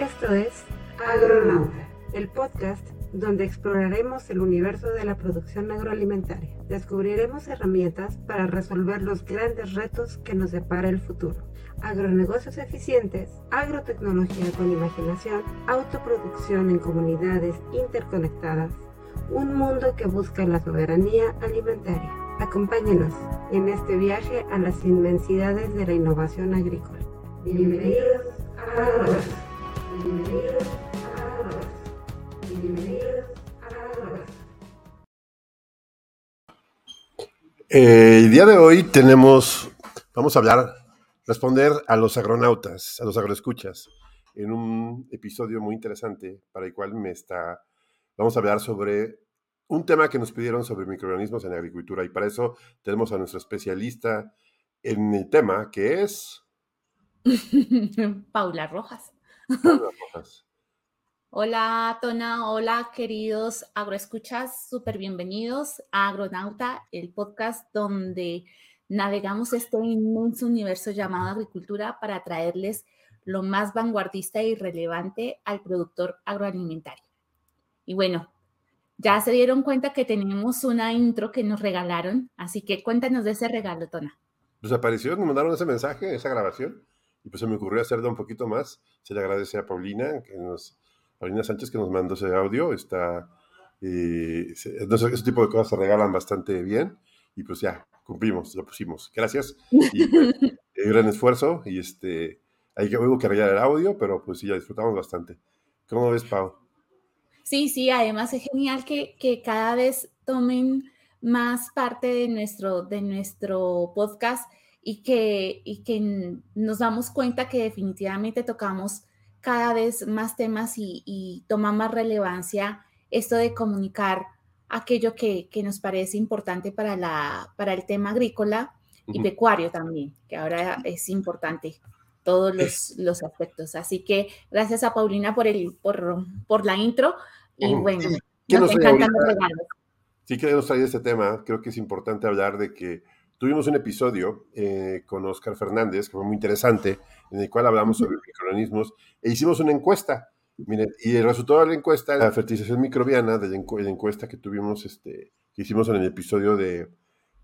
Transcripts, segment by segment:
Esto es Agronauta, el podcast donde exploraremos el universo de la producción agroalimentaria. Descubriremos herramientas para resolver los grandes retos que nos depara el futuro. Agronegocios eficientes, agrotecnología con imaginación, autoproducción en comunidades interconectadas, un mundo que busca la soberanía alimentaria. Acompáñenos en este viaje a las inmensidades de la innovación agrícola. Bienvenidos a Agronauta. Bienvenidos a Agronauta. Bienvenidos a. Eh, el día de hoy tenemos, vamos a hablar, responder a los agronautas, a los agroescuchas, en un episodio muy interesante para el cual me está, vamos a hablar sobre un tema que nos pidieron sobre microorganismos en agricultura y para eso tenemos a nuestro especialista en el tema que es Paula Rojas. Hola, Tona. Hola, queridos agroescuchas. Súper bienvenidos a Agronauta, el podcast donde navegamos este inmenso universo llamado agricultura para traerles lo más vanguardista y relevante al productor agroalimentario. Y bueno, ya se dieron cuenta que tenemos una intro que nos regalaron, así que cuéntanos de ese regalo, Tona. Pues apareció, nos mandaron ese mensaje, esa grabación, y pues se me ocurrió hacerlo un poquito más. Se le agradece a Paulina, que nos, Paulina Sánchez, que nos mandó ese audio. Está, eh, se- no sé, ese tipo de cosas se regalan bastante bien, y pues ya, cumplimos, lo pusimos. Gracias. Y pues, eh, gran esfuerzo, y este, hay que, hubo que arreglar el audio, pero pues sí, ya disfrutamos bastante. ¿Cómo ves, Pau? Sí, sí, además es genial que, que cada vez tomen más parte de nuestro, de nuestro podcast y que, y que nos damos cuenta que definitivamente tocamos cada vez más temas y, y toma más relevancia esto de comunicar aquello que, que nos parece importante para, la, para el tema agrícola y Ujú. pecuario también, que ahora es importante todos los, los aspectos. Así que gracias a Paulina por, el, por, por la intro y Ujú. bueno, ¿Qué nos encantan los regalos. Sí que nos trae este tema, creo que es importante hablar de que tuvimos un episodio eh, con Oscar Fernández, que fue muy interesante, en el cual hablamos sobre microorganismos e hicimos una encuesta. Miren, y el resultado de la encuesta, la fertilización microbiana, de la, encu- la encuesta que tuvimos, este, que hicimos en el episodio de,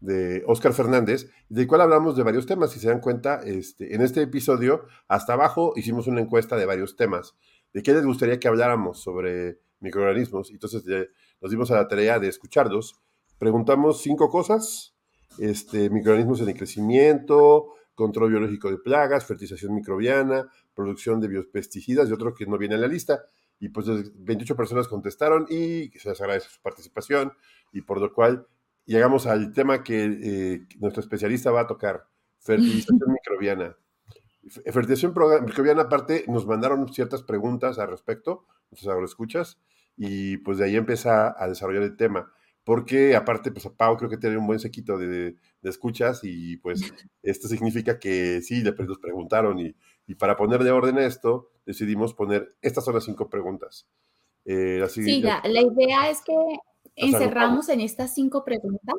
de Oscar Fernández, del cual hablamos de varios temas. Si se dan cuenta, este, en este episodio, hasta abajo hicimos una encuesta de varios temas. ¿De qué les gustaría que habláramos sobre microorganismos? Entonces, eh, nos dimos a la tarea de escucharlos. Preguntamos cinco cosas, este, microorganismos en el crecimiento, control biológico de plagas, fertilización microbiana, producción de biopesticidas y otro que no viene en la lista. Y pues 28 personas contestaron y se les agradece su participación y por lo cual llegamos al tema que eh, nuestro especialista va a tocar, fertilización microbiana. F- Fertilización microbiana, aparte, nos mandaron ciertas preguntas al respecto, nuestros agroescuchas, y pues de ahí empieza a desarrollar el tema. Porque aparte, pues a Pau creo que tiene un buen sequito de, de escuchas y pues esto significa que sí, le nos preguntaron y, y para ponerle orden a esto, decidimos poner, estas son las cinco preguntas. Eh, así, Sí, la, la idea es que encerramos en estas cinco preguntas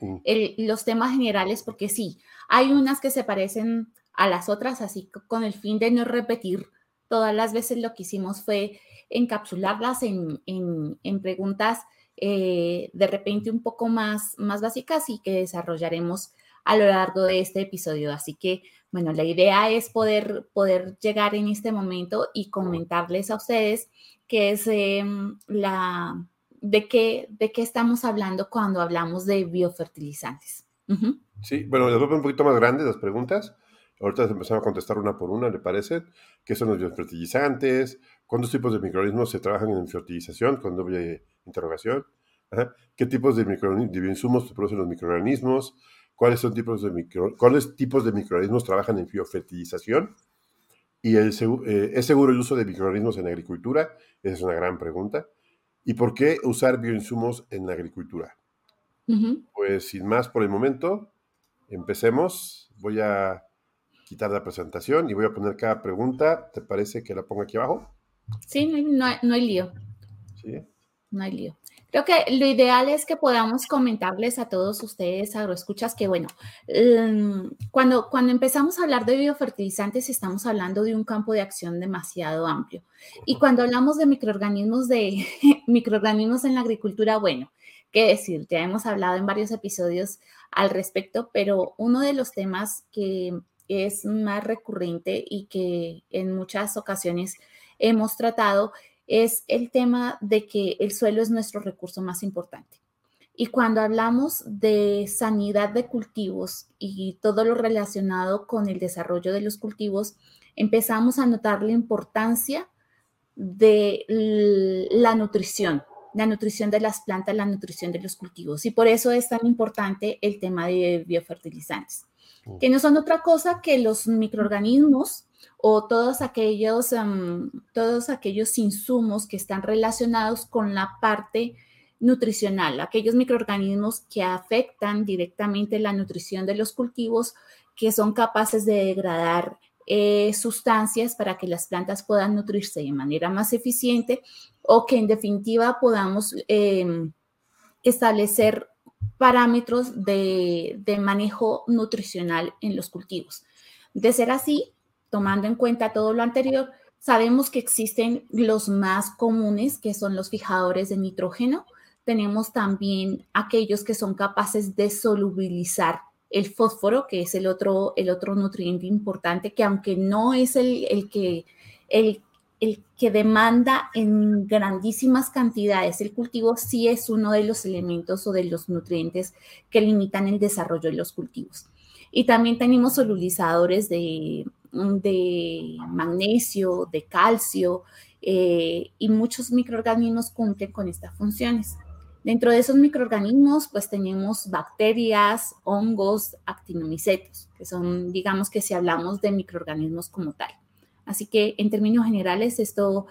Mm. el- los temas generales, porque sí, hay unas que se parecen a las otras, así con el fin de no repetir todas las veces lo que hicimos fue encapsularlas en, en- en preguntas eh, de repente un poco más, más básicas y que desarrollaremos a lo largo de este episodio. Así que, bueno, la idea es poder, poder llegar en este momento y comentarles a ustedes qué es em, la, de qué, de qué estamos hablando cuando hablamos de biofertilizantes. Sí, bueno, les voy un poquito más grandes las preguntas. Ahorita empezamos a contestar una por una, ¿le parece? ¿Qué son los biofertilizantes? ¿Cuántos tipos de microorganismos se trabajan en fertilización? Con doble interrogación. Ajá. ¿Qué tipos de, microorganismos, de bioinsumos producen los microorganismos? ¿Cuáles son tipos de micro, cuáles tipos de microorganismos trabajan en biofertilización? ¿Y el, eh, es seguro el uso de microorganismos en agricultura? Esa es una gran pregunta. ¿Y por qué usar bioinsumos en la agricultura? Pues sin más por el momento, empecemos. Voy a quitar la presentación y voy a poner cada pregunta. ¿Te parece que la ponga aquí abajo? Sí, no hay, no hay- no hay lío. Sí. no hay lío. Creo que lo ideal es que podamos comentarles a todos ustedes, agroescuchas, que bueno, em, cuando, cuando empezamos a hablar de biofertilizantes estamos hablando de un campo de acción demasiado amplio. Y cuando hablamos de microorganismos, de microorganismos en la agricultura, bueno, qué decir, ya hemos hablado en varios episodios al respecto, pero uno de los temas que es más recurrente y que en muchas ocasiones hemos tratado es el tema de que el suelo es nuestro recurso más importante. Y cuando hablamos de sanidad de cultivos y todo lo relacionado con el desarrollo de los cultivos, empezamos a notar la importancia de la nutrición, la nutrición de las plantas, la nutrición de los cultivos. Y por eso es tan importante el tema de biofertilizantes, que no son otra cosa que los microorganismos o todos aquellos, em, todos aquellos insumos que están relacionados con la parte nutricional, aquellos microorganismos que afectan directamente la nutrición de los cultivos, que son capaces de degradar eh, sustancias para que las plantas puedan nutrirse de manera más eficiente o que en definitiva podamos em, establecer parámetros de, de manejo nutricional en los cultivos. De ser así, tomando en cuenta todo lo anterior, sabemos que existen los más comunes, que son los fijadores de nitrógeno. Tenemos también aquellos que son capaces de solubilizar el fósforo, que es el otro, el otro nutriente importante, que aunque no es el, el que, el, el que demanda en grandísimas cantidades el cultivo, sí es uno de los elementos o de los nutrientes que limitan el desarrollo de los cultivos. Y también tenemos solubilizadores de, de magnesio, de calcio, eh, y muchos microorganismos cumplen con estas funciones. Dentro de esos microorganismos, pues tenemos bacterias, hongos, actinomicetos, que son, digamos que si hablamos de microorganismos como tal. Así que en términos generales, esto,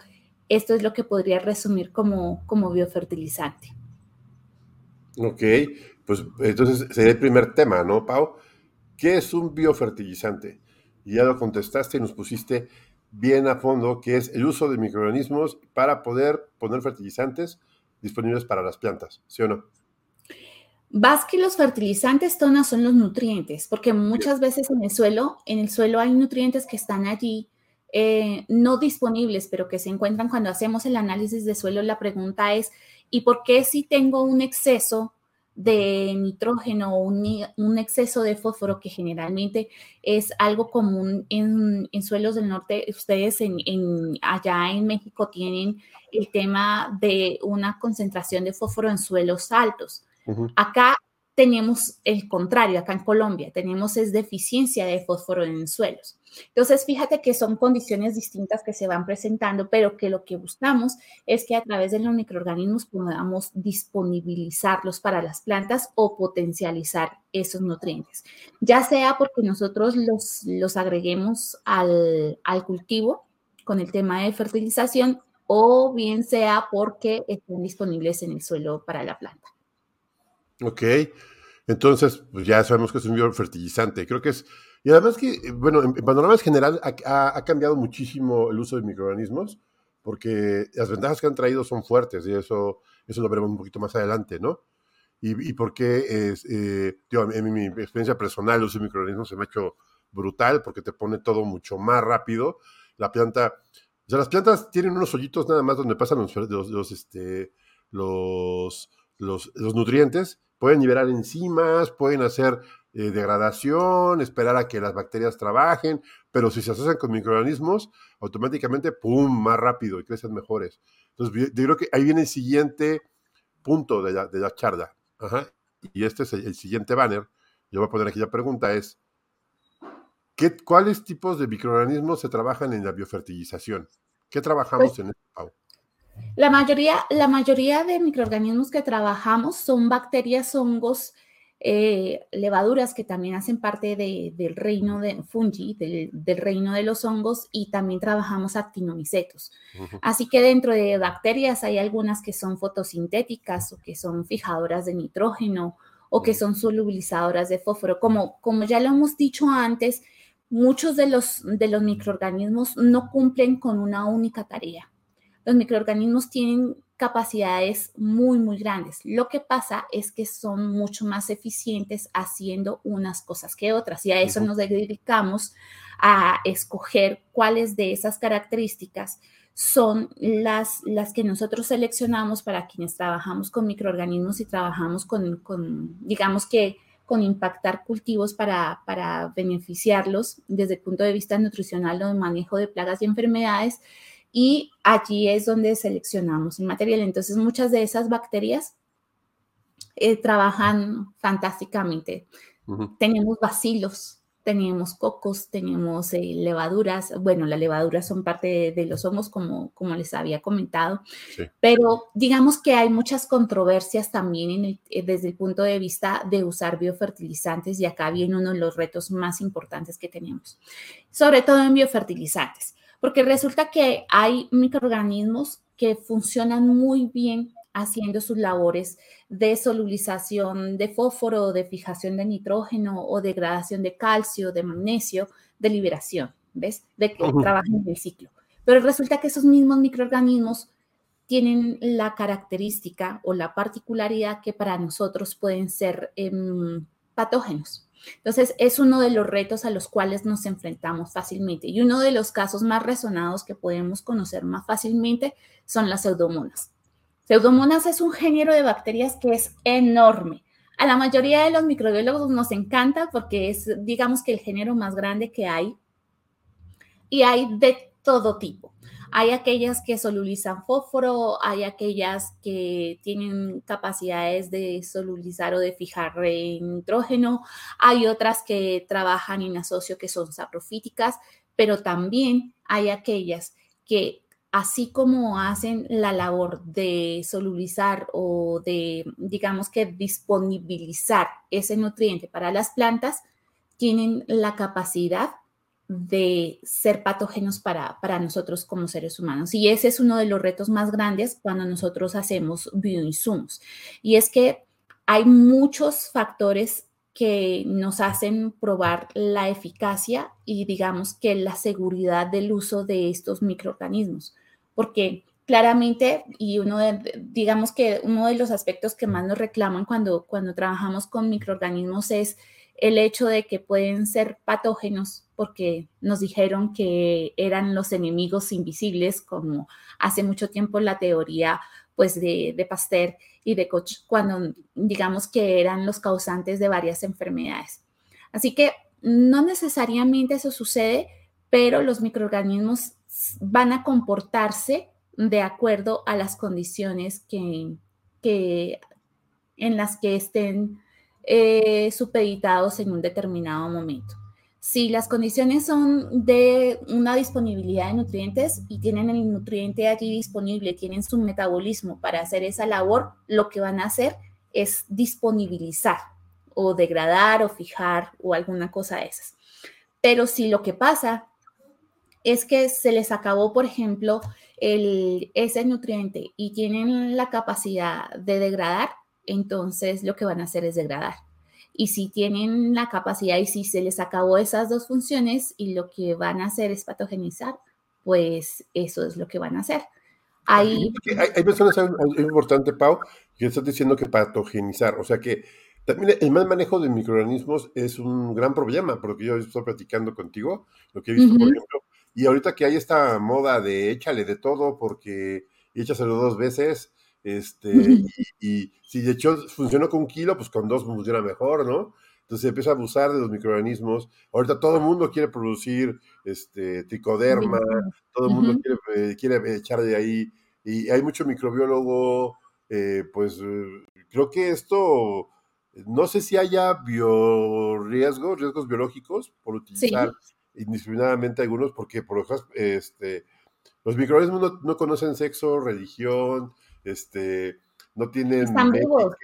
esto es lo que podría resumir como, como biofertilizante. Ok, pues entonces sería el primer tema, ¿no, Pau? ¿Qué es un biofertilizante? Y ya lo contestaste y nos pusiste bien a fondo, que es el uso de microorganismos para poder poner fertilizantes disponibles para las plantas, ¿sí o no? Vas que los fertilizantes, Tona, son los nutrientes, porque muchas veces en el suelo, en el suelo hay nutrientes que están allí eh, no disponibles, pero que se encuentran cuando hacemos el análisis de suelo. La pregunta es, ¿y por qué si tengo un exceso de nitrógeno o un, exceso de fósforo que generalmente es algo común en, suelos del norte. Ustedes en, allá en México tienen el tema de una concentración de fósforo en suelos altos. Acá tenemos el contrario, acá en Colombia tenemos es deficiencia de fósforo en suelos. Entonces, fíjate que son condiciones distintas que se van presentando, pero que lo que buscamos es que a través de los microorganismos podamos disponibilizarlos para las plantas o potencializar esos nutrientes, ya sea porque nosotros los, los agreguemos al, al cultivo con el tema de fertilización o bien sea porque estén disponibles en el suelo para la planta. Ok, entonces pues ya sabemos que es un biofertilizante. Creo que es, y además que, eh, bueno, en, panorama general ha, cambiado muchísimo el uso de microorganismos porque las ventajas que han traído son fuertes y eso, eso lo veremos un poquito más adelante, ¿no? Y, y porque es, eh, en mi experiencia personal, el uso de microorganismos se me ha hecho brutal porque te pone todo mucho más rápido. La planta, o sea, las plantas tienen unos hoyitos nada más donde pasan los, los, este, los, los, los nutrientes Pueden liberar enzimas, pueden hacer eh, degradación, esperar a que las bacterias trabajen, pero si se asocian con microorganismos, automáticamente, ¡pum!, más rápido y crecen mejores. Entonces, yo, creo que ahí viene el siguiente punto de la, de la charla. Y este es el, siguiente banner. Yo voy a poner aquí la pregunta es, ¿qué, ¿cuáles tipos de microorganismos se trabajan en la biofertilización? ¿Qué trabajamos pues en este? La mayoría, la mayoría de microorganismos que trabajamos son bacterias, hongos, eh, levaduras que también hacen parte del reino de fungi, del, reino de los hongos, y también trabajamos actinomicetos. Así que dentro de bacterias hay algunas que son fotosintéticas o que son fijadoras de nitrógeno o que son solubilizadoras de fósforo. Como, como ya lo hemos dicho antes, muchos de los, de los microorganismos no cumplen con una única tarea los microorganismos tienen capacidades muy, muy grandes. Lo que pasa es que son mucho más eficientes haciendo unas cosas que otras y a eso nos dedicamos a escoger cuáles de esas características son las, las que nosotros seleccionamos para quienes trabajamos con microorganismos y trabajamos con, con digamos que, con impactar cultivos para, para, beneficiarlos desde el punto de vista nutricional o de manejo de plagas y enfermedades. Y allí es donde seleccionamos el material. Entonces, muchas de esas bacterias eh, trabajan fantásticamente. Tenemos bacilos teníamos cocos, teníamos eh, levaduras, bueno, las levaduras son parte de, los hongos, como, como les había comentado, pero digamos que hay muchas controversias también eh, desde el punto de vista de usar biofertilizantes y acá viene uno de los retos más importantes que tenemos, sobre todo en biofertilizantes, porque resulta que hay microorganismos que funcionan muy bien haciendo sus labores de solubilización de fósforo, de fijación de nitrógeno o degradación de calcio, de magnesio, de liberación, ¿ves? De que trabajan en el ciclo. Pero resulta que esos mismos microorganismos tienen la característica o la particularidad que para nosotros pueden ser em, patógenos. Entonces, es uno de los retos a los cuales nos enfrentamos fácilmente. Y uno de los casos más resonados que podemos conocer más fácilmente son las pseudomonas. Pseudomonas es un género de bacterias que es enorme. A la mayoría de los microbiólogos nos encanta porque es, digamos que el género más grande que hay. Y hay de todo tipo. Hay aquellas que solubilizan fósforo, hay aquellas que tienen capacidades de solubilizar o de fijar nitrógeno, hay otras que trabajan en asocio que son saprofíticas, pero también hay aquellas que así como hacen la labor de solubilizar o de, digamos que disponibilizar ese nutriente para las plantas, tienen la capacidad de ser patógenos para, para nosotros como seres humanos. Y ese es uno de los retos más grandes cuando nosotros hacemos bioinsumos. Y es que hay muchos factores que nos hacen probar la eficacia y digamos que la seguridad del uso de estos microorganismos, porque claramente, y uno de, digamos que uno de los aspectos que más nos reclaman cuando, cuando trabajamos con microorganismos es el hecho de que pueden ser patógenos porque nos dijeron que eran los enemigos invisibles, como hace mucho tiempo la teoría pues de, Pasteur y de Koch, cuando digamos que eran los causantes de varias enfermedades. Así que no necesariamente eso sucede, pero los microorganismos van a comportarse de acuerdo a las condiciones en las que estén eh, supeditados en un determinado momento. Si las condiciones son de una disponibilidad de nutrientes y tienen el nutriente allí disponible, tienen su metabolismo para hacer esa labor, lo que van a hacer es disponibilizar o degradar o fijar o alguna cosa de esas. Pero si lo que pasa es que se les acabó, por ejemplo, ese nutriente y tienen la capacidad de degradar, entonces lo que van a hacer es degradar. Y si tienen la capacidad y si se les acabó esas dos funciones y lo que van a hacer es patogenizar, pues eso es lo que van a hacer. Hay, hay, personas, es importante, Pau, que estás diciendo que patogenizar, o sea que también el mal manejo de microorganismos es un gran problema, porque yo estoy platicando contigo, lo que he visto, por ejemplo, y ahorita que hay esta moda de échale de todo, porque échaselo dos veces, este, y, si de hecho funcionó con un kilo, pues con dos funciona mejor, ¿no? Entonces se empieza a abusar de los microorganismos. Ahorita todo el mundo quiere producir este, tricoderma, todo el mundo quiere, eh, quiere, echar de ahí. Y hay mucho microbiólogo, eh, pues eh, creo que esto, no sé si haya biorriesgos, riesgos biológicos por utilizar indiscriminadamente algunos, porque por ejemplo, este, los microorganismos no, no conocen sexo, religión, este, no tienen están vivos.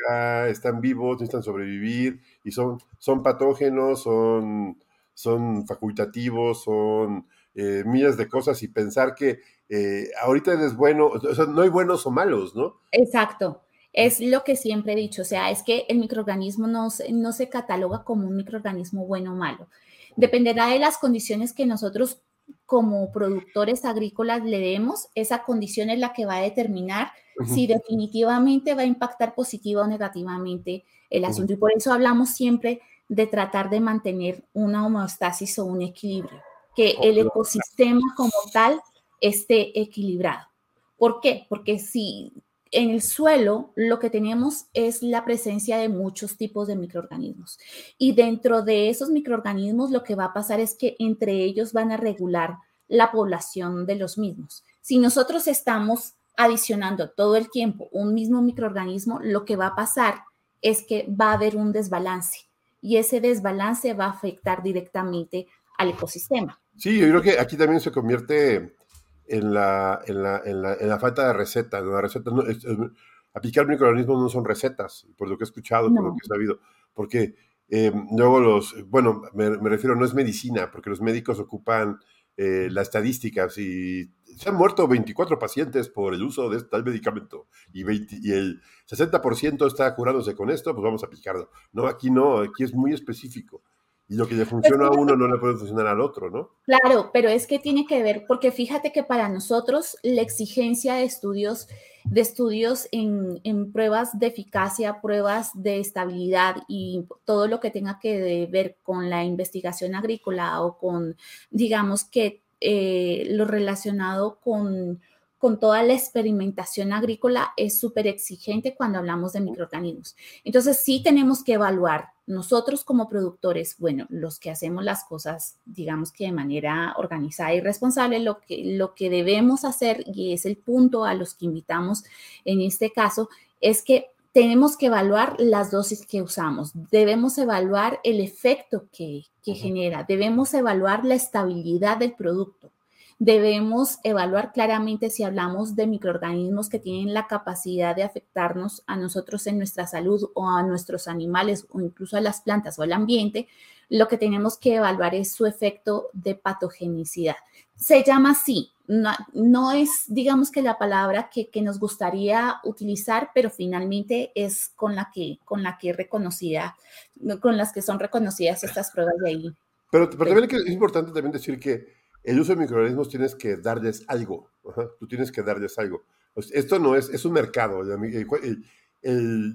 están vivos, necesitan sobrevivir y son, son patógenos, son, son facultativos, son eh, miles de cosas y pensar que eh, ahorita es bueno, o sea, no hay buenos o malos, ¿no? Exacto. Es lo que siempre he dicho, o sea, es que el microorganismo no, no se cataloga como un microorganismo bueno o malo. Dependerá de las condiciones que nosotros como productores agrícolas le demos, esa condición es la que va a determinar si definitivamente va a impactar positiva o negativamente el asunto. Y por eso hablamos siempre de tratar de mantener una homeostasis o un equilibrio, que el ecosistema como tal esté equilibrado. ¿Por qué? Porque si en el suelo lo que tenemos es la presencia de muchos tipos de microorganismos y dentro de esos microorganismos lo que va a pasar es que entre ellos van a regular la población de los mismos. Si nosotros estamos adicionando todo el tiempo un mismo microorganismo, lo que va a pasar es que va a haber un desbalance y ese desbalance va a afectar directamente al ecosistema. Sí, yo creo que aquí también se convierte en la, en la, en la, en la falta de receta. La receta no, aplicar microorganismos no son recetas, por lo que he escuchado, por lo que he sabido, porque eh, luego los, bueno, me, refiero, no es medicina, porque los médicos ocupan eh, las estadísticas y se han muerto 24 pacientes por el uso de tal medicamento y, 20, y el 60% está curándose con esto, pues vamos a aplicarlo. No, aquí no, aquí es muy específico. Y lo que le funciona a uno no le puede funcionar al otro, ¿no? Claro, pero es que tiene que ver, porque fíjate que para nosotros la exigencia de estudios, de estudios en, en pruebas de eficacia, pruebas de estabilidad y todo lo que tenga que ver con la investigación agrícola o con, digamos que eh, lo relacionado con con toda la experimentación agrícola es súper exigente cuando hablamos de microorganismos. Entonces sí tenemos que evaluar nosotros como productores, bueno, los que hacemos las cosas, digamos que de manera organizada y responsable, lo que, lo que debemos hacer, y es el punto a los que invitamos en este caso, es que tenemos que evaluar las dosis que usamos, debemos evaluar el efecto que, que genera, debemos evaluar la estabilidad del producto debemos evaluar claramente si hablamos de microorganismos que tienen la capacidad de afectarnos a nosotros en nuestra salud o a nuestros animales o incluso a las plantas o al ambiente, lo que tenemos que evaluar es su efecto de patogenicidad. Se llama así, no, es, digamos que la palabra que, nos gustaría utilizar, pero finalmente es con la que, con la que reconocida, con las que son reconocidas estas pruebas de ahí. Pero, pero también es importante también decir que el uso de microorganismos tienes que darles algo. tú tienes que darles algo. esto no es, es un mercado.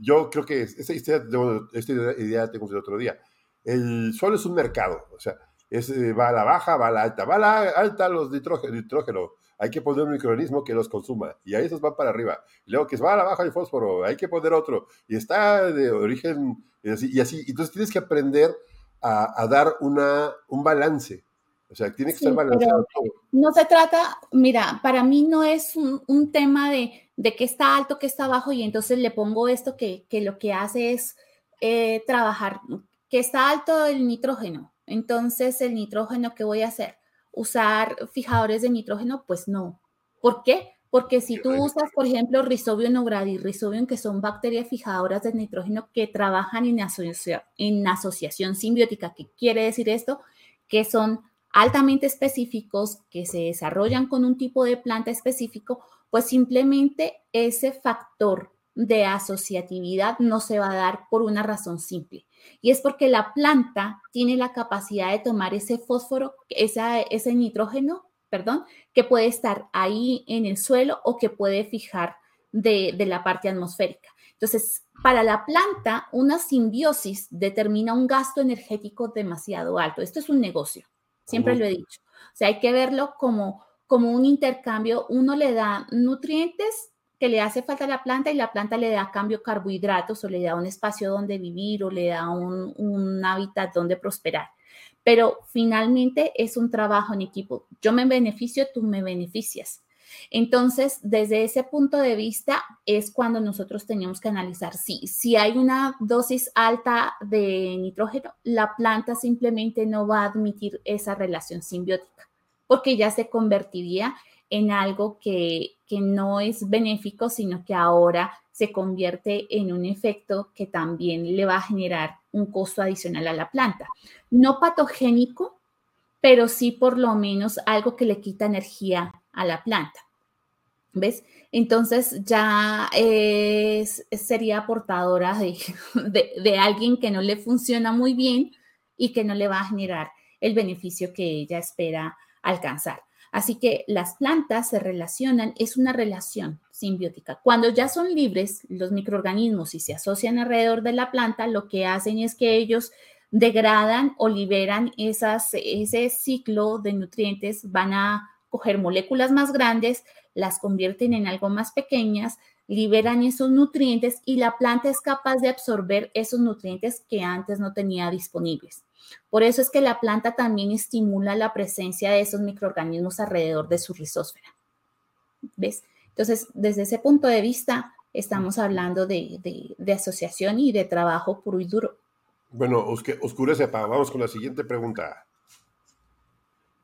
yo creo que esta idea, idea tengo el otro día. El suelo es un mercado. O sea, es, eh, va a la baja, va a la alta. Va a la alta los nitrógeno. Hay que poner un microorganismo que los consuma. Y ahí esos van para arriba. Y luego que va a la baja el fósforo. Hay que poner otro. Y está de origen y así. Y así. Entonces tienes que aprender a, a dar una, un balance o sea, tiene que ser balanceado todo. No se trata, mira, para mí no es un, tema de, de que está alto, que está bajo, y entonces le pongo esto que, que lo que hace es eh, trabajar, que está alto el nitrógeno. Entonces, el nitrógeno, ¿qué voy a hacer? ¿Usar fijadores de nitrógeno? Pues no. ¿Por qué? Porque si tú usas, por ejemplo, Rhizobium y Rhizobium, que son bacterias fijadoras de nitrógeno que trabajan en, en asociación simbiótica, ¿qué quiere decir esto? Que son altamente específicos que se desarrollan con un tipo de planta específico, pues simplemente ese factor de asociatividad no se va a dar por una razón simple. Y es porque la planta tiene la capacidad de tomar ese fósforo, ese nitrógeno, perdón, que puede estar ahí en el suelo o que puede fijar de, de la parte atmosférica. Entonces, para la planta, una simbiosis determina un gasto energético demasiado alto. Esto es un negocio. Siempre lo he dicho. O sea, hay que verlo como, como un intercambio. Uno le da nutrientes que le hace falta a la planta y la planta le da cambio carbohidratos o le da un espacio donde vivir o le da un, un hábitat donde prosperar. Pero finalmente es un trabajo en equipo. Yo me beneficio, tú me beneficias. Entonces, desde ese punto de vista es cuando nosotros tenemos que analizar si, si hay una dosis alta de nitrógeno, la planta simplemente no va a admitir esa relación simbiótica, porque ya se convertiría en algo que, que no es benéfico, sino que ahora se convierte en un efecto que también le va a generar un costo adicional a la planta. No patogénico, pero sí por lo menos algo que le quita energía a la planta. ¿Ves? Entonces ya sería portadora de, alguien que no le funciona muy bien y que no le va a generar el beneficio que ella espera alcanzar. Así que las plantas se relacionan, es una relación simbiótica. Cuando ya son libres los microorganismos y se asocian alrededor de la planta, lo que hacen es que ellos degradan o liberan esas, ese ciclo de nutrientes, van a coger moléculas más grandes, las convierten en algo más pequeñas, liberan esos nutrientes y la planta es capaz de absorber esos nutrientes que antes no tenía disponibles. Por eso es que la planta también estimula la presencia de esos microorganismos alrededor de su rizósfera. ¿Ves? Entonces, desde ese punto de vista, estamos hablando de, asociación y de trabajo puro y duro. Bueno, oscurece, vamos con la siguiente pregunta.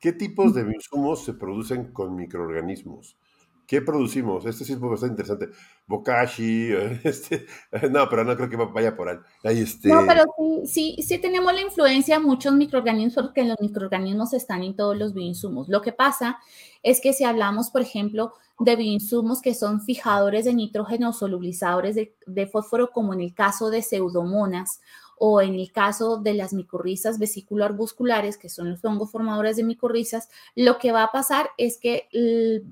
¿Qué tipos de insumos se producen con microorganismos? ¿Qué producimos? Este sí es bastante interesante. Bokashi, este, no, pero no creo que vaya por ahí. este... No, pero sí, sí, tenemos la influencia de muchos microorganismos porque los microorganismos están en todos los bioinsumos. Lo que pasa es que si hablamos, por ejemplo, de bioinsumos que son fijadores de nitrógeno o solubilizadores de, de fósforo, como en el caso de pseudomonas o en el caso de las micorrizas vesículo-arbusculares, que son los hongos formadores de micorrizas, lo que va a pasar es que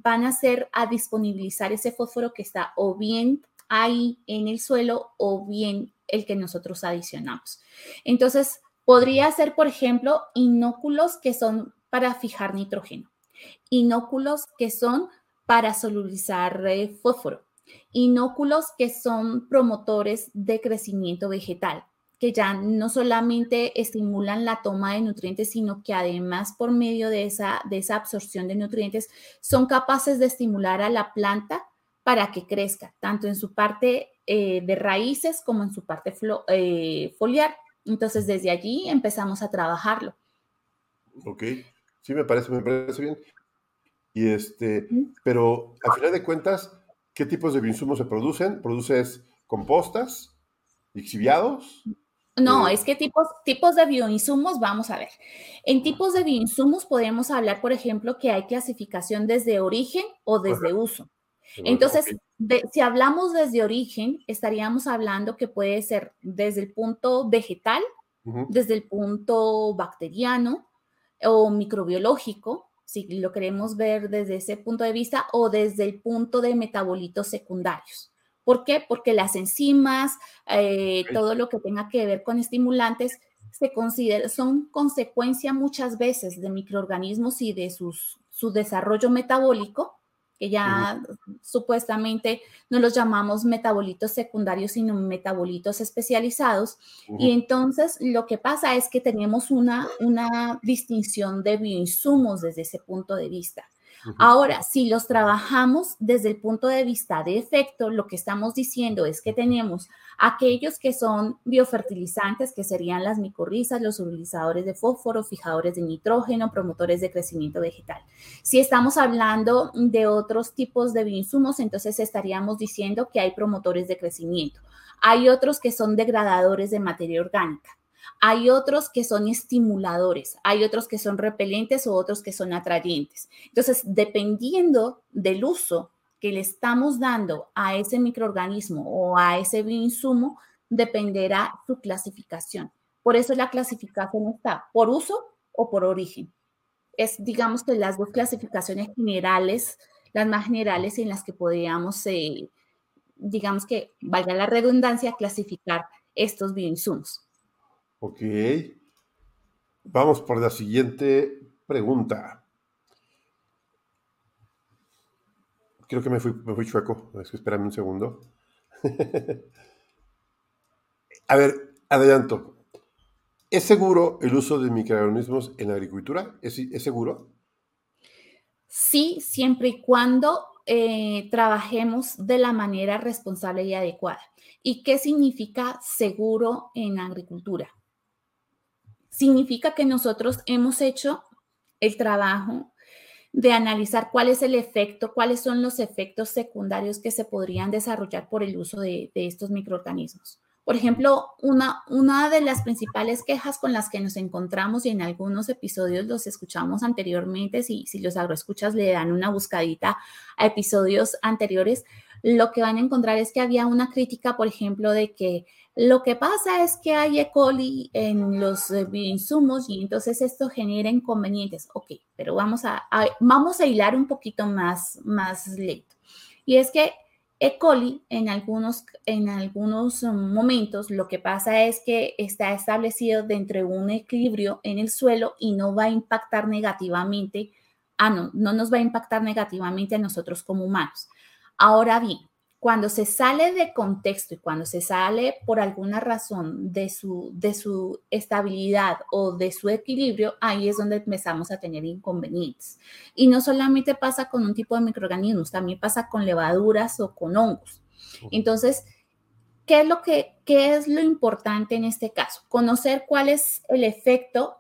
van a hacer a disponibilizar ese fósforo que está o bien ahí en el suelo o bien el que nosotros adicionamos. Entonces, podría ser, por ejemplo, inóculos que son para fijar nitrógeno, inóculos que son para solubilizar eh, fósforo, inóculos que son promotores de crecimiento vegetal, que ya no solamente estimulan la toma de nutrientes, sino que además por medio de esa, de esa absorción de nutrientes son capaces de estimular a la planta para que crezca, tanto en su parte eh, de raíces como en su parte eh, foliar. Entonces, desde allí empezamos a trabajarlo. Ok, sí, me parece, me parece bien. Y este, pero a final de cuentas, ¿qué tipos de bioinsumos se producen? ¿Produces compostas, lixiviados? No, es que tipos, tipos de bioinsumos, vamos a ver. En tipos de bioinsumos podemos hablar, por ejemplo, que hay clasificación desde origen o desde uso. Entonces, si hablamos desde origen, estaríamos hablando que puede ser desde el punto vegetal, desde el punto bacteriano o microbiológico, si lo queremos ver desde ese punto de vista, o desde el punto de metabolitos secundarios. ¿Por qué? Porque las enzimas, eh, todo lo que tenga que ver con estimulantes, se considera, son consecuencia muchas veces de microorganismos y de sus, su desarrollo metabólico, que ya supuestamente no los llamamos metabolitos secundarios, sino metabolitos especializados. Y entonces lo que pasa es que tenemos una, una distinción de bioinsumos desde ese punto de vista. Ahora, si los trabajamos desde el punto de vista de efecto, lo que estamos diciendo es que tenemos aquellos que son biofertilizantes, que serían las micorrizas, los solubilizadores de fósforo, fijadores de nitrógeno, promotores de crecimiento vegetal. Si estamos hablando de otros tipos de bioinsumos, entonces estaríamos diciendo que hay promotores de crecimiento. Hay otros que son degradadores de materia orgánica. Hay otros que son estimuladores, hay otros que son repelentes o otros que son atrayentes. Entonces, dependiendo del uso que le estamos dando a ese microorganismo o a ese bioinsumo, dependerá su clasificación. Por eso la clasificación está por uso o por origen. Es, digamos que las dos clasificaciones generales, las más generales en las que podríamos, eh, digamos que, valga la redundancia, clasificar estos bioinsumos. Ok. Vamos por la siguiente pregunta. Creo que me fui, me fui chueco. Es que espérame un segundo. A ver, adelanto. ¿Es seguro el uso de microorganismos en la agricultura? ¿Es, seguro? Sí, siempre y cuando eh, trabajemos de la manera responsable y adecuada. ¿Y qué significa seguro en agricultura? Significa que nosotros hemos hecho el trabajo de analizar cuál es el efecto, cuáles son los efectos secundarios que se podrían desarrollar por el uso de, estos microorganismos. Por ejemplo, una, una de las principales quejas con las que nos encontramos y en algunos episodios los escuchamos anteriormente, si, si los agroescuchas le dan una buscadita a episodios anteriores, lo que van a encontrar es que había una crítica, por ejemplo, de que Lo que pasa es que hay E. coli en los eh, insumos y entonces esto genera inconvenientes. Ok, pero vamos a, vamos a hilar un poquito más, más lento. Y es que E. coli en algunos, en algunos momentos lo que pasa es que está establecido dentro de un equilibrio en el suelo y no va a impactar negativamente, ah, no, no nos va a impactar negativamente a nosotros como humanos. Ahora bien, cuando se sale de contexto y cuando se sale por alguna razón de su, de su estabilidad o de su equilibrio, ahí es donde empezamos a tener inconvenientes. Y no solamente pasa con un tipo de microorganismos, también pasa con levaduras o con hongos. Entonces, ¿qué es lo, que, qué es lo importante en este caso? Conocer cuál es el efecto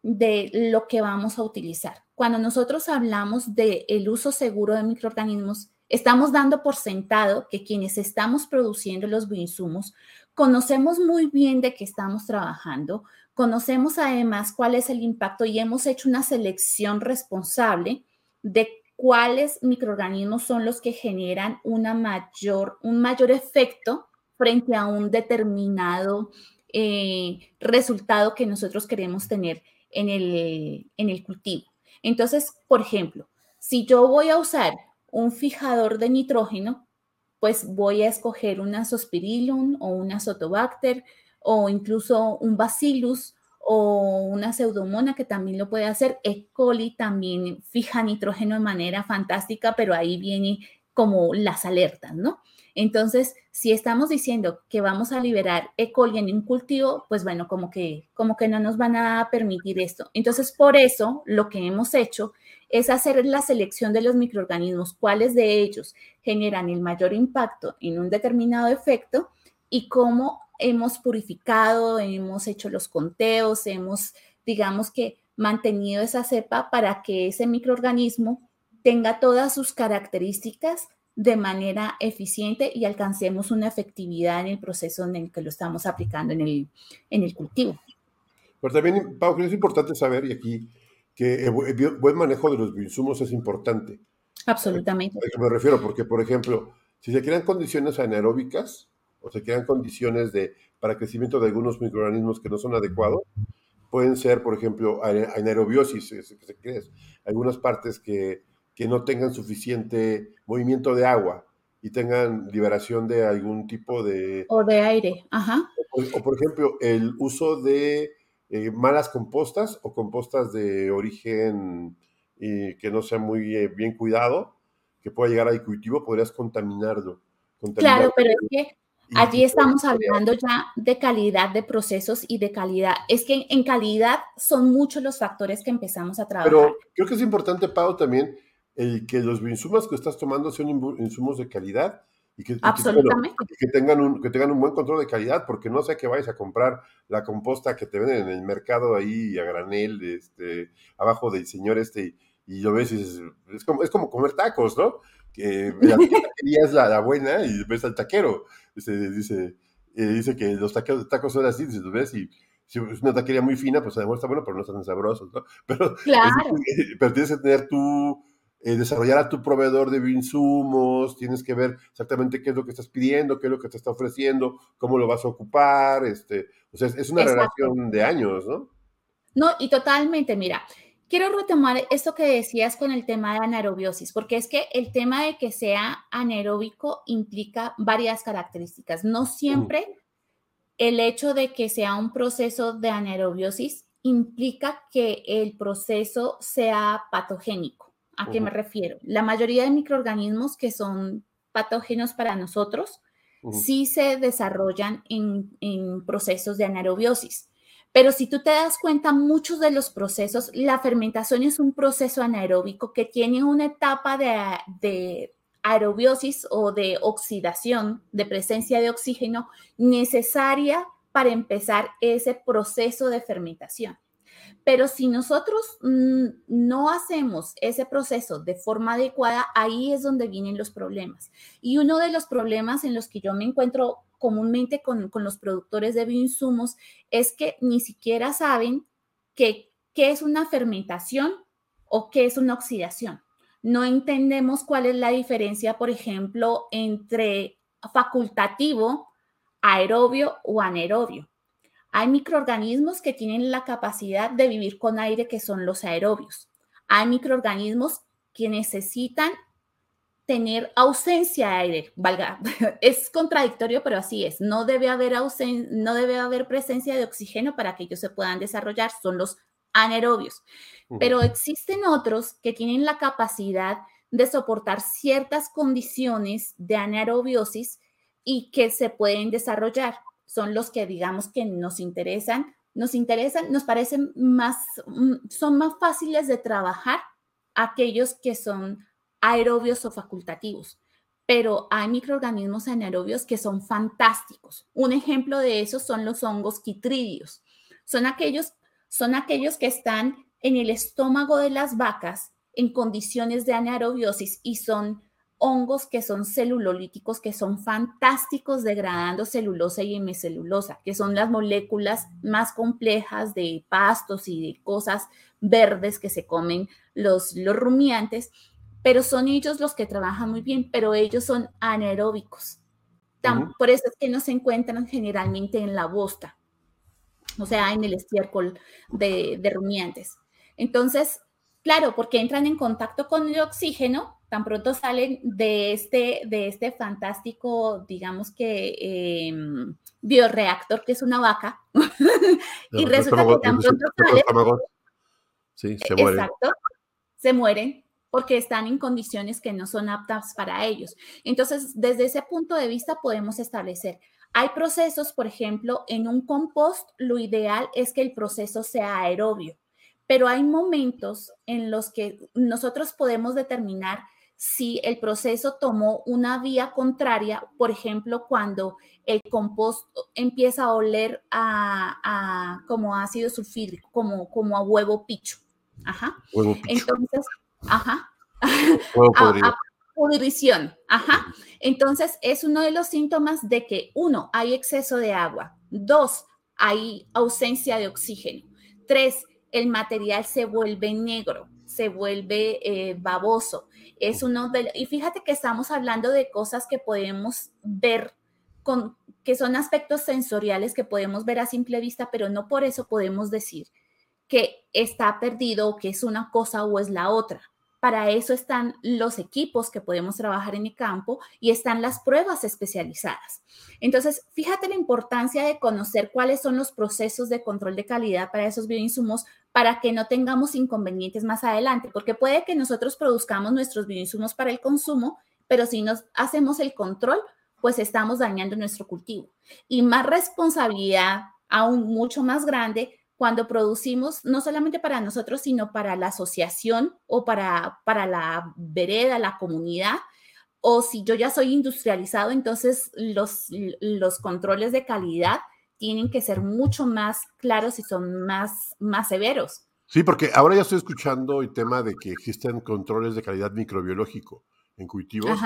de lo que vamos a utilizar. Cuando nosotros hablamos del el uso seguro de microorganismos, Estamos dando por sentado que quienes estamos produciendo los bioinsumos conocemos muy bien de qué estamos trabajando, conocemos además cuál es el impacto y hemos hecho una selección responsable de cuáles microorganismos son los que generan una mayor, un mayor efecto frente a un determinado eh, resultado que nosotros queremos tener en el, en el cultivo. Entonces, por ejemplo, si yo voy a usar un fijador de nitrógeno, pues voy a escoger una Sospirillum o una Sotobacter o incluso un Bacillus o una pseudomona que también lo puede hacer. E. coli también fija nitrógeno de manera fantástica, pero ahí viene como las alertas, ¿no? Entonces, si estamos diciendo que vamos a liberar E. coli en un cultivo, pues bueno, como que, como que no nos van a permitir esto. Entonces, por eso lo que hemos hecho es hacer la selección de los microorganismos, cuáles de ellos generan el mayor impacto en un determinado efecto y cómo hemos purificado, hemos hecho los conteos, hemos, digamos que, mantenido esa cepa para que ese microorganismo tenga todas sus características de manera eficiente y alcancemos una efectividad en el proceso en el que lo estamos aplicando en el, en el cultivo. Pero también, Pau, es importante saber, y aquí, que el buen manejo de los insumos es importante. Absolutamente. A qué me refiero, porque, por ejemplo, si se crean condiciones anaeróbicas o se crean condiciones de, para crecimiento de algunos microorganismos que no son adecuados, pueden ser, por ejemplo, anaerobiosis, que se cree, algunas partes que que no tengan suficiente movimiento de agua y tengan liberación de algún tipo de... O de aire, ajá. O, por ejemplo, el uso de eh, malas compostas o compostas de origen eh, que no sea muy eh, bien cuidado, que pueda llegar al cultivo, podrías contaminarlo. Claro, pero es que allí estamos hablando ya de calidad de procesos y de calidad. Es que en calidad son muchos los factores que empezamos a trabajar. Pero creo que es importante, Pau, también el que los insumos que estás tomando sean insumos de calidad y que, que, tengan un, que tengan un buen control de calidad, porque no sé que vayas a comprar la composta que te venden en el mercado ahí a granel, este, abajo del señor este, y, lo ves y es, como, es como comer tacos, ¿no? Que la taquería es la, buena y ves al taquero. Dice, dice, eh, dice que los tacos, tacos son así, dices, lo ves y si es una taquería muy fina, pues además está bueno, pero no están sabrosos, ¿no? Pero, claro. pero tienes que tener tu eh, desarrollar a tu proveedor de insumos, tienes que ver exactamente qué es lo que estás pidiendo, qué es lo que te está ofreciendo, cómo lo vas a ocupar, este, o sea, es una relación de años, ¿no? No, y totalmente, mira, quiero retomar esto que decías con el tema de anaerobiosis, porque es que el tema de que sea anaeróbico implica varias características. No siempre el hecho de que sea un proceso de anaerobiosis implica que el proceso sea patogénico. ¿A qué me refiero? La mayoría de microorganismos que son patógenos para nosotros sí se desarrollan en, procesos de anaerobiosis. Pero si tú te das cuenta, muchos de los procesos, la fermentación es un proceso anaeróbico que tiene una etapa de, de aerobiosis o de oxidación, de presencia de oxígeno necesaria para empezar ese proceso de fermentación. Pero si nosotros mm, no hacemos ese proceso de forma adecuada, ahí es donde vienen los problemas. Y uno de los problemas en los que yo me encuentro comúnmente con, los productores de bioinsumos es que ni siquiera saben qué es una fermentación o qué es una oxidación. No entendemos cuál es la diferencia, por ejemplo, entre facultativo aerobio o anaerobio. Hay microorganismos que tienen la capacidad de vivir con aire, que son los aerobios. Hay microorganismos que necesitan tener ausencia de aire, valga, es contradictorio, pero así es. No debe haber no debe haber presencia de oxígeno para que ellos se puedan desarrollar, son los anaerobios. Pero existen otros que tienen la capacidad de soportar ciertas condiciones de anaerobiosis y que se pueden desarrollar. Son los que digamos que nos interesan, nos interesan, nos parecen más, mm, son más fáciles de trabajar aquellos que son aerobios o facultativos, pero hay microorganismos anaerobios que son fantásticos. Un ejemplo de esos son los hongos quitridios. Son aquellos, son aquellos que están en el estómago de las vacas en condiciones de anaerobiosis y son hongos que son celulolíticos, que son fantásticos degradando celulosa y hemicelulosa, que son las moléculas más complejas de pastos y de cosas verdes que se comen los, los rumiantes pero son ellos los que trabajan muy bien, pero ellos son anaeróbicos. Por eso es que no se encuentran generalmente en la bosta, o sea, en el estiércol de, de rumiantes. Entonces, claro, porque entran en contacto con el oxígeno, tan pronto salen de este, de este fantástico, digamos que, em, bioreactor que es una vaca, y resulta que tan pronto salen... Sí, se mueren. Exacto, se mueren porque están en condiciones que no son aptas para ellos. Entonces, desde ese punto de vista podemos establecer, hay procesos, por ejemplo, en un compost, lo ideal es que el proceso sea aerobio, pero hay momentos en los que nosotros podemos determinar si el proceso tomó una vía contraria, por ejemplo, cuando el compost empieza a oler a, como ácido sulfídrico, como, como a huevo picho. Ajá. Entonces, Ajá. a, pudrición. Ajá. Entonces, es uno de los síntomas de que, uno, hay exceso de agua. Dos, hay ausencia de oxígeno. Tres, el material se vuelve negro, se vuelve eh, baboso. Es uno de, y fíjate que estamos hablando de cosas que podemos ver con, que son aspectos sensoriales que podemos ver a simple vista, pero no por eso podemos decir que está perdido, que es una cosa o es la otra. Para eso están los equipos que podemos trabajar en el campo y están las pruebas especializadas. Entonces, fíjate la importancia de conocer cuáles son los procesos de control de calidad para esos bioinsumos para que no tengamos inconvenientes más adelante, porque puede que nosotros produzcamos nuestros bioinsumos para el consumo, pero si no hacemos el control, pues estamos dañando nuestro cultivo. Y más responsabilidad, aún mucho más grande, cuando producimos, no solamente para nosotros, sino para la asociación o para, para la vereda, la comunidad, o si yo ya soy industrializado, entonces los, los controles de calidad tienen que ser mucho más claros y son más, más severos. Sí, porque ahora ya estoy escuchando el tema de que existen controles de calidad microbiológico en cultivos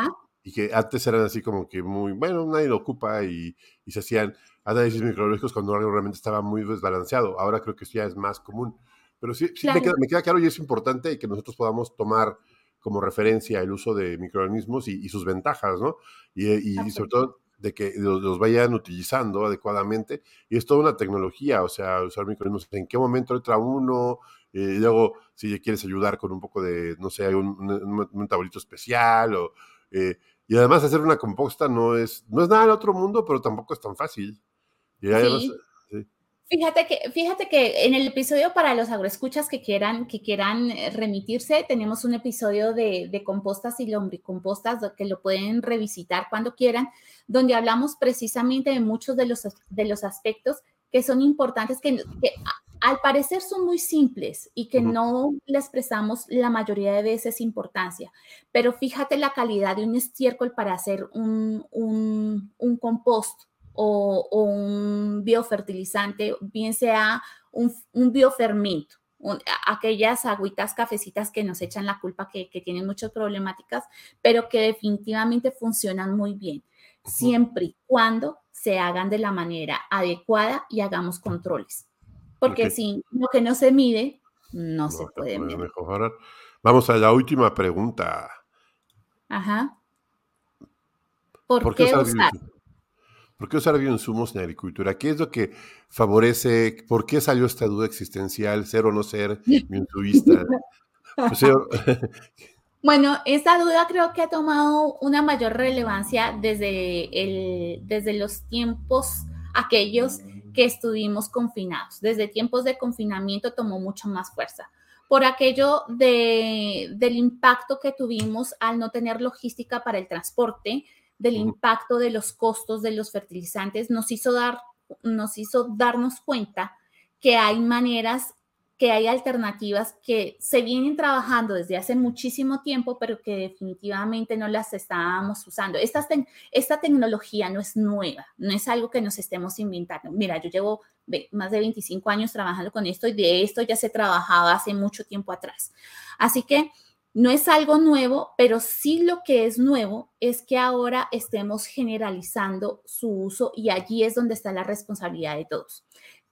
y que antes eran así como que muy, bueno, nadie lo ocupa y, y se hacían análisis microbiológicos cuando algo realmente estaba muy desbalanceado. Ahora creo que eso ya es más común. Pero sí, me, queda, claro y es importante que nosotros podamos tomar como referencia el uso de microorganismos y, sus ventajas, ¿no? Y, sobre todo de que los, vayan utilizando adecuadamente. Y es toda una tecnología, o sea, usar microorganismos, en qué momento entra uno, eh, y luego si quieres ayudar con un poco de, no sé, un, un, un tablito especial, o, eh, y además hacer una composta no es, no es nada del otro mundo, pero tampoco es tan fácil. Fíjate que, fíjate que en el episodio para los agroescuchas que quieran, que quieran eh, remitirse, tenemos un episodio de, compostas y lombricompostas que lo pueden revisitar cuando quieran, donde hablamos precisamente de muchos de los, de los aspectos que son importantes, que, al parecer son muy simples y que no les prestamos la mayoría de veces importancia. Pero fíjate la calidad de un estiércol para hacer un, un, un compost o, un biofertilizante, bien sea un, un biofermento, aquellas agüitas cafecitas que nos echan la culpa que, tienen muchas problemáticas, pero que definitivamente funcionan muy bien, siempre y cuando se hagan de la manera adecuada y hagamos controles. Porque si lo que no se mide, no, se puede mejorar. Vamos a la última pregunta. Ajá. ¿Por, qué, usar? ¿Por qué usar bioinsumos en agricultura? ¿Qué es lo que favorece? ¿Por qué salió esta duda existencial, ser o no ser bioinsumista? Bueno, esta duda creo que ha tomado una mayor relevancia desde, el, desde los tiempos aquellos que estuvimos confinados. Desde tiempos de confinamiento tomó mucho más fuerza por aquello de, del impacto que tuvimos al no tener logística para el transporte, del impacto de los costos de los fertilizantes, nos hizo, dar, nos hizo darnos cuenta que hay maneras que hay alternativas que se vienen trabajando desde hace muchísimo tiempo, pero que definitivamente no las estábamos usando. Esta, esta tecnología no es nueva, no es algo que nos estemos inventando. Mira, yo llevo más de 25 años trabajando con esto y de esto ya se trabajaba hace mucho tiempo atrás. Así que no es algo nuevo, pero sí lo que es nuevo es que ahora estemos generalizando su uso y allí es donde está la responsabilidad de todos.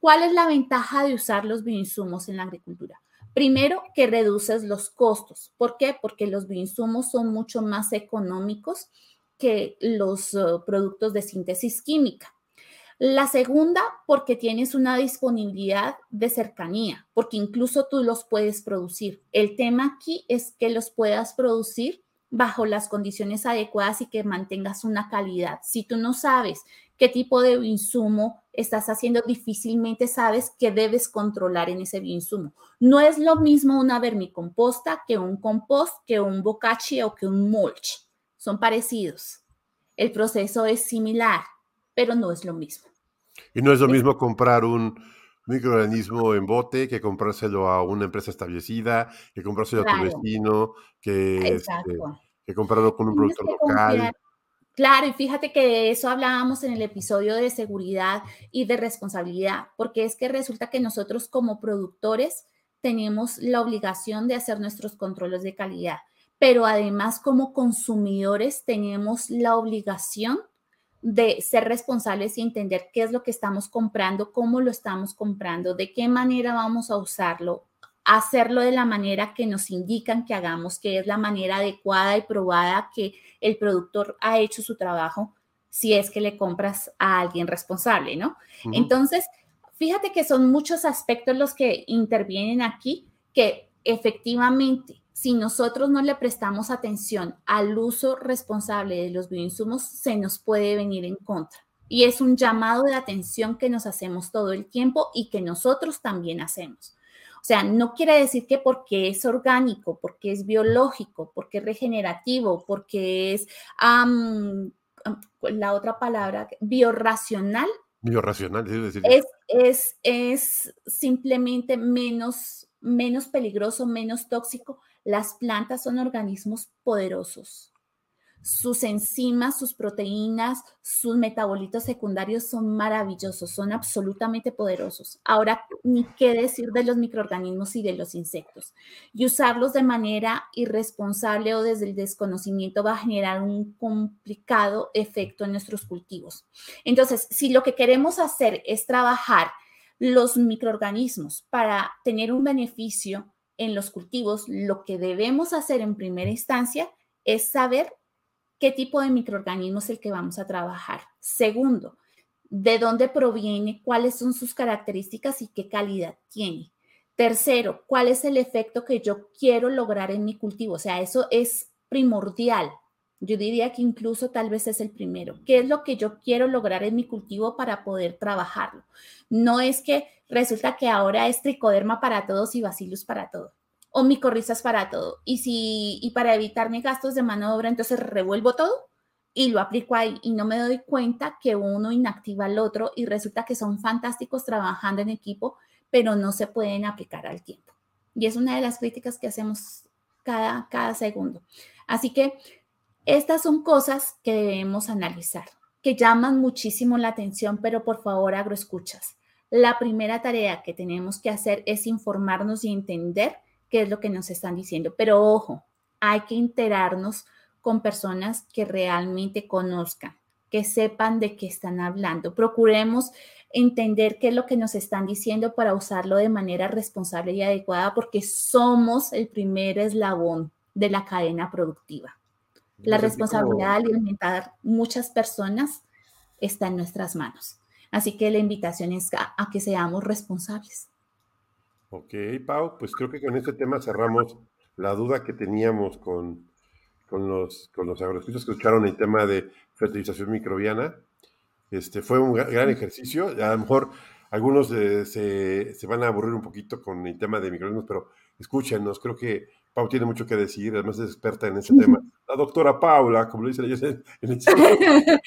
¿Cuál es la ventaja de usar los bioinsumos en la agricultura? Primero, que reduces los costos. ¿Por qué? Porque los bioinsumos son mucho más económicos que los eh, productos de síntesis química. La segunda, porque tienes una disponibilidad de cercanía, porque incluso tú los puedes producir. El tema aquí es que los puedas producir bajo las condiciones adecuadas y que mantengas una calidad. Si tú no sabes qué tipo de insumo estás haciendo, difícilmente sabes qué debes controlar en ese bioinsumo. No es lo mismo una vermicomposta que un compost, que un bocachi o que un mulch. Son parecidos. El proceso es similar, pero no es lo mismo. Y no es lo mismo comprar un microorganismo en bote que comprárselo a una empresa establecida, que comprárselo a tu vecino, que, este, que comprarlo con un productor local. Claro, y fíjate que de eso hablábamos en el episodio de seguridad y de responsabilidad, porque es que resulta que nosotros como productores tenemos la obligación de hacer nuestros controles de calidad, pero además como consumidores tenemos la obligación de ser responsables y entender qué es lo que estamos comprando, cómo lo estamos comprando, de qué manera vamos a usarlo, hacerlo de la manera que nos indican que hagamos, que es la manera adecuada y probada que el productor ha hecho su trabajo, si es que le compras a alguien responsable, ¿no? Entonces, fíjate que son muchos aspectos los que intervienen aquí que efectivamente, si nosotros no le prestamos atención al uso responsable de los bioinsumos, se nos puede venir en contra. Y es un llamado de atención que nos hacemos todo el tiempo y que nosotros también hacemos. O sea, no quiere decir que porque es orgánico, porque es biológico, porque es regenerativo, porque es la otra palabra, biorracional. Biorracional, es decir. Es, es, es simplemente menos, menos peligroso, menos tóxico. Las plantas son organismos poderosos sus enzimas, sus proteínas, sus metabolitos secundarios son maravillosos, son absolutamente poderosos. Ahora, ni qué decir de los microorganismos y de los insectos. Y usarlos de manera irresponsable o desde el desconocimiento va a generar un complicado efecto en nuestros cultivos. Entonces, si lo que queremos hacer es trabajar los microorganismos para tener un beneficio en los cultivos, lo que debemos hacer en primera instancia es saber qué tipo de microorganismo es el que vamos a trabajar. Segundo, de dónde proviene, cuáles son sus características y qué calidad tiene. Tercero, cuál es el efecto que yo quiero lograr en mi cultivo. O sea, eso es primordial. Yo diría que incluso tal vez es el primero. ¿Qué es lo que yo quiero lograr en mi cultivo para poder trabajarlo? No es que resulta que ahora es tricoderma para todos y bacillus para todos o micorrizas para todo. Y, si, y para evitarme gastos de mano de obra, entonces revuelvo todo y lo aplico ahí y no me doy cuenta que uno inactiva al otro y resulta que son fantásticos trabajando en equipo, pero no se pueden aplicar al tiempo. Y es una de las críticas que hacemos cada, cada segundo. Así que estas son cosas que debemos analizar, que llaman muchísimo la atención, pero por favor, agroescuchas. La primera tarea que tenemos que hacer es informarnos y entender qué es lo que nos están diciendo. Pero ojo, hay que enterarnos con personas que realmente conozcan, que sepan de qué están hablando. Procuremos entender qué es lo que nos están diciendo para usarlo de manera responsable y adecuada, porque somos el primer eslabón de la cadena productiva. La responsabilidad de alimentar muchas personas está en nuestras manos. Así que la invitación es a, que seamos responsables. Ok, Pau, pues creo que con este tema cerramos la duda que teníamos con, con los, con los que escucharon el tema de fertilización microbiana. Este, fue un gran ejercicio. A lo mejor algunos eh, se, se, van a aburrir un poquito con el tema de microorganismos, pero escúchenos, creo que Pau tiene mucho que decir, además es experta en ese tema. Doctora Paula, como lo dicen ellos en, el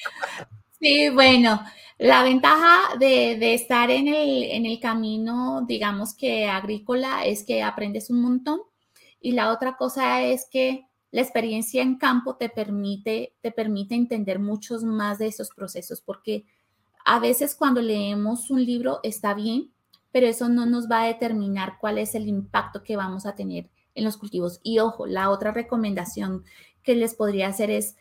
Sí, bueno, la ventaja de, estar en el, en el camino, digamos que agrícola, es que aprendes un montón. Y la otra cosa es que la experiencia en campo te permite, te permite entender muchos más de esos procesos, porque a veces cuando leemos un libro está bien, pero eso no nos va a determinar cuál es el impacto que vamos a tener en los cultivos. Y ojo, la otra recomendación que les podría hacer es,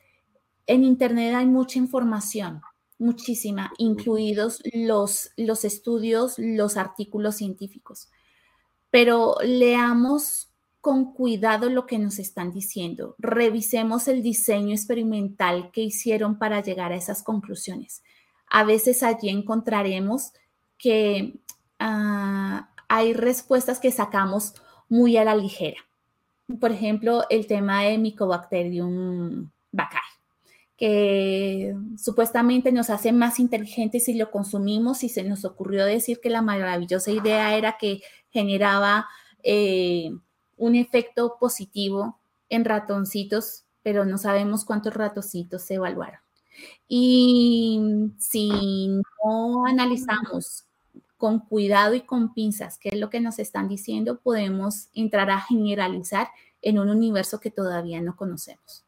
en Internet hay mucha información, muchísima, incluidos los, los estudios, los artículos científicos. Pero leamos con cuidado lo que nos están diciendo. Revisemos el diseño experimental que hicieron para llegar a esas conclusiones. A veces allí encontraremos que ah, hay respuestas que sacamos muy a la ligera. Por ejemplo, el tema de Mycobacterium bacari, que supuestamente nos hace más inteligentes si lo consumimos y se nos ocurrió decir que la maravillosa idea era que generaba eh, un efecto positivo en ratoncitos, pero no sabemos cuántos ratoncitos se evaluaron. Y si no analizamos con cuidado y con pinzas qué es lo que nos están diciendo, podemos entrar a generalizar en un universo que todavía no conocemos.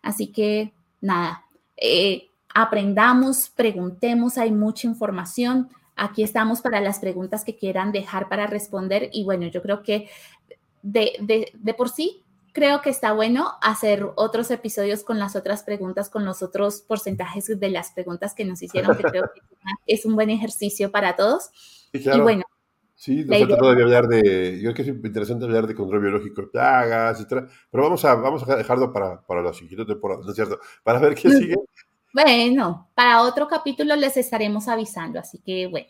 Así que nada, eh, aprendamos, preguntemos, hay mucha información. Aquí estamos para las preguntas que quieran dejar para responder. Y bueno, yo creo que de, por sí, creo que está bueno hacer otros episodios con las otras preguntas, con los otros porcentajes de las preguntas que nos hicieron, que creo que es un buen ejercicio para todos. Y, bueno. Sí, nos falta todavía hablar de, yo creo que es interesante hablar de control biológico de plagas, etcétera, pero vamos a, vamos a dejarlo para, para la siguiente temporada, ¿no es cierto? Para ver qué sigue. Bueno, para otro capítulo les estaremos avisando, así que bueno.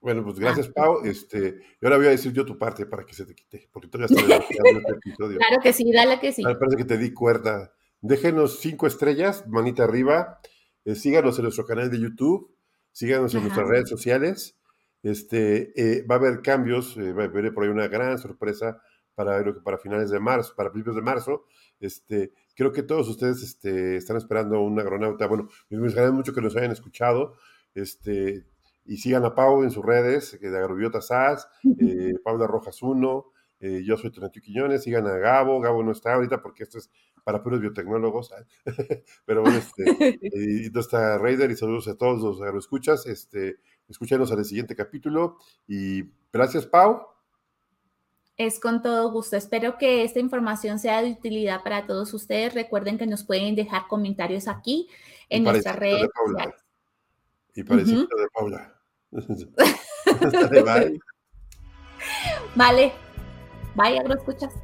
Bueno, pues gracias, ah, Pau. Este, y ahora voy a decir yo tu parte para que se te quite, porque todavía estoy en este episodio. Claro que sí, dale que sí. Me parece que te di cuerda. Déjenos cinco estrellas, manita arriba. Eh, síganos en nuestro canal de YouTube, síganos en nuestras redes sociales. Este, eh, va a haber cambios, eh, va a haber por ahí una gran sorpresa para, para finales de marzo, para principios de marzo. Este, creo que todos ustedes este, están esperando un agronauta. Bueno, me gustaría mucho que nos hayan escuchado. Este, y sigan a Pau en sus redes, de Agrobiota SAS, eh, Paula Rojas 1, eh, yo soy Tonatio Quiñones, sigan a Gabo, Gabo no está ahorita porque esto es para puros biotecnólogos, pero bueno, este, y no está Raider y saludos a todos los agroescuchas, este, escúchanos al siguiente capítulo y gracias Pau. Es con todo gusto. Espero que esta información sea de utilidad para todos ustedes. Recuerden que nos pueden dejar comentarios aquí en nuestra red. Y parecido de Paula. Vale. Bye, escuchas.